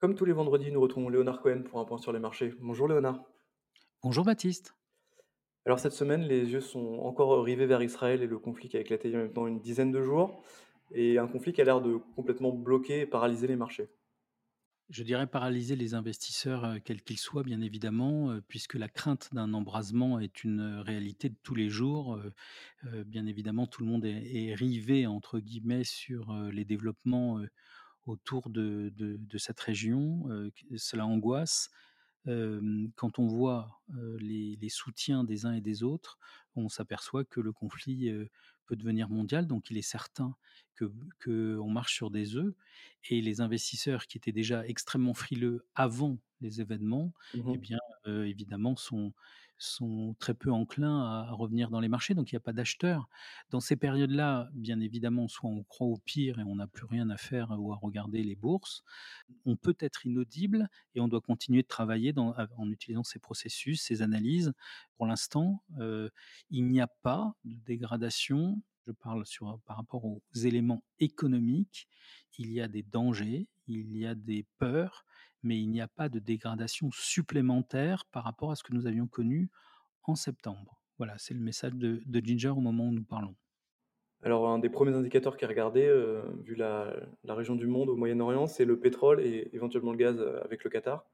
Comme tous les vendredis, nous retrouvons Léonard Cohen pour un point sur les marchés. Bonjour Léonard. Bonjour Baptiste. Alors cette semaine, les yeux sont encore rivés vers Israël et le conflit qui a éclaté il y a maintenant une dizaine de jours, et un conflit qui a l'air de complètement bloquer et paralyser les marchés. Je dirais paralyser les investisseurs, euh, quels qu'ils soient, bien évidemment, euh, puisque la crainte d'un embrasement est une euh, réalité de tous les jours. Bien évidemment, tout le monde est, rivé, entre guillemets, sur les développements autour de, cette région. Euh, cela angoisse. Quand on voit, les les soutiens des uns et des autres, on s'aperçoit que le conflit, peut devenir mondial. Donc il est certain que qu'on marche sur des œufs et les investisseurs qui étaient déjà extrêmement frileux avant les événements, eh Mhm. bien, évidemment sont sont très peu enclins à à revenir dans les marchés, donc il n'y a pas d'acheteurs. Dans ces périodes-là, bien évidemment, soit on croit au pire et on n'a plus rien à faire ou à regarder les bourses. On peut être inaudible et on doit continuer de travailler dans en utilisant ces processus, ces analyses. Pour l'instant, il n'y a pas de dégradation. Je parle sur par rapport aux éléments économiques. Il y a des dangers, il y a des peurs, mais il n'y a pas de dégradation supplémentaire par rapport à ce que nous avions connu en septembre. Voilà, c'est le message de de Ginger au moment où nous parlons. Alors un des premiers indicateurs qui est regardé, euh, vu la, la région du monde au Moyen-Orient, c'est le pétrole et éventuellement le gaz euh, avec le Qatar.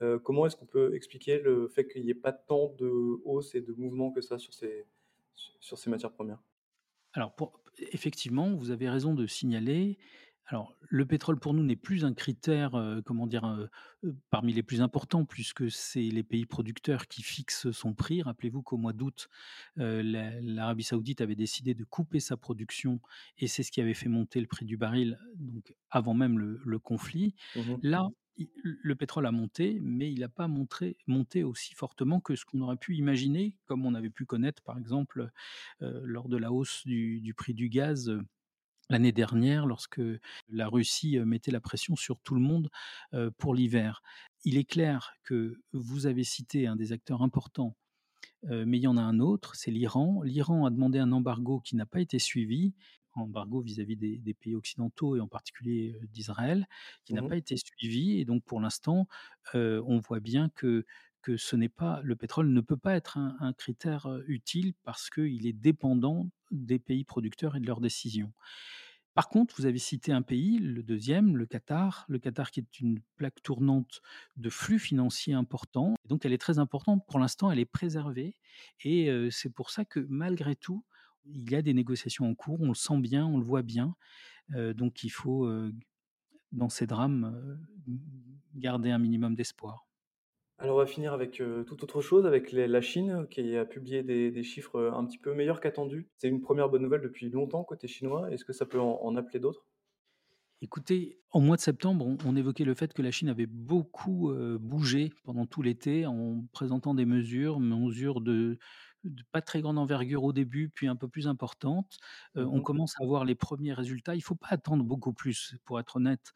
Euh, comment est-ce qu'on peut expliquer le fait qu'il n'y ait pas tant de hausse et de mouvement que ça sur ces, sur ces matières premières? Alors pour effectivement, vous avez raison de signaler. Alors le pétrole pour nous n'est plus un critère, heu, comment dire? Heu, parmi les plus importants puisque c'est les pays producteurs qui fixent son prix. Rappelez-vous qu'au mois d'août, la l'Arabie Saoudite avait décidé de couper sa production et c'est ce qui avait fait monter le prix du baril, donc avant même le le conflit. Mhm. Là, le pétrole a monté, mais il n'a pas montré monté aussi fortement que ce qu'on aurait pu imaginer, comme on avait pu connaître par exemple, lors de la hausse du du prix du gaz, l'année dernière lorsque la Russie, mettait la pression sur tout le monde, pour l'hiver. Il est clair que vous avez cité un des acteurs importants, mais il y en a un autre, c'est l'Iran. L'Iran a demandé un embargo qui n'a pas été suivi, embargo vis-à-vis des des pays occidentaux et en particulier, d'Israël, qui n'a pas Mhm. été suivi et donc pour l'instant, on voit bien que que ce n'est pas le pétrole ne peut pas être un un critère, utile parce qu'il est dépendant des pays producteurs et de leurs décisions. Par contre, vous avez cité un pays, le deuxième, le Qatar. Le Qatar qui est une plaque tournante de flux financiers importants. Donc elle est très importante. Pour l'instant, elle est préservée et c'est pour ça que malgré tout, il y a des négociations en cours. On le sent bien, on le voit bien. Donc il faut, dans ces drames, garder un minimum d'espoir. Alors on va finir avec, heu, toute autre chose, avec la Chine qui a publié des chiffres, heu, un petit peu meilleurs qu'attendus. C'est une première bonne nouvelle depuis longtemps côté chinois. Est-ce que ça peut en en appeler d'autres? Écoutez, au mois de septembre, on évoquait le fait que la Chine avait beaucoup, heu, bougé pendant tout l'été en présentant des mesures, mesures de de pas très grande envergure au début, puis un peu plus importantes. Heu, on Mmh commence à voir les premiers résultats. Il faut pas attendre beaucoup plus, pour être honnête,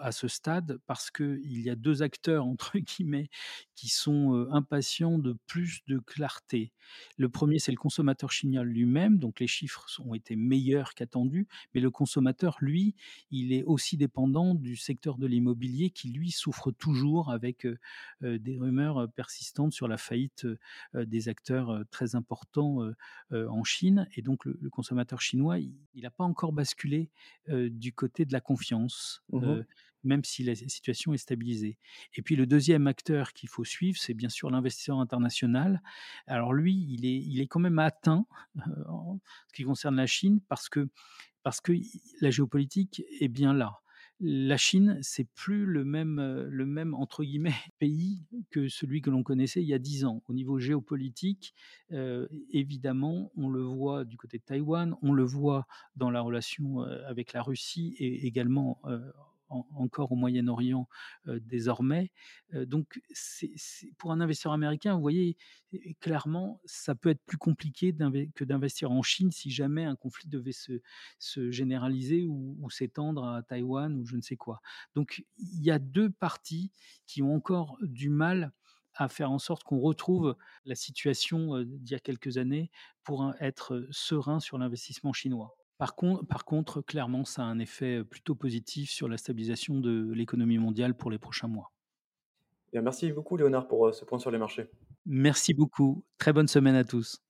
à ce stade, parce qu'il y a 2 acteurs, entre guillemets, qui sont, impatients de plus de clarté. Le premier, c'est le consommateur chinois lui-même, donc les chiffres ont été meilleurs qu'attendus, mais le consommateur, lui, il est aussi dépendant du secteur de l'immobilier qui, lui, souffre toujours avec, heu, des rumeurs, persistantes sur la faillite, des acteurs, heu, très heu, en Chine et donc le le consommateur chinois, il n'a pas encore basculé, du côté de la confiance, Mmh même si la situation est stabilisée et puis le deuxième acteur qu'il faut suivre, c'est bien sûr l'investisseur international. Alors lui, il est il est quand même atteint, heu, en ce qui concerne la Chine parce que parce que la géopolitique est bien là. La Chine, c'est plus le même, heu, le même entre guillemets «pays» que celui que l'on connaissait il y a 10 ans. Au niveau géopolitique, heu, évidemment, on le voit du côté de Taïwan, on le voit dans la relation, heu, avec la Russie et également, en encore au Moyen-Orient, désormais. Donc pour un investisseur américain, vous voyez, clairement, ça peut être plus compliqué que d'investir en Chine si jamais un conflit devait se se généraliser ou, ou s'étendre à Taïwan ou je ne sais quoi. Donc il y a deux parties qui ont encore du mal à faire en sorte qu'on retrouve la situation d'il y a quelques années pour être serein sur l'investissement chinois. Par con par contre, clairement, ça a un effet, plutôt positif sur la stabilisation de l'économie mondiale pour les prochains mois. Bien, merci beaucoup Léonard pour, ce point sur les marchés. Merci beaucoup. Très bonne semaine à tous.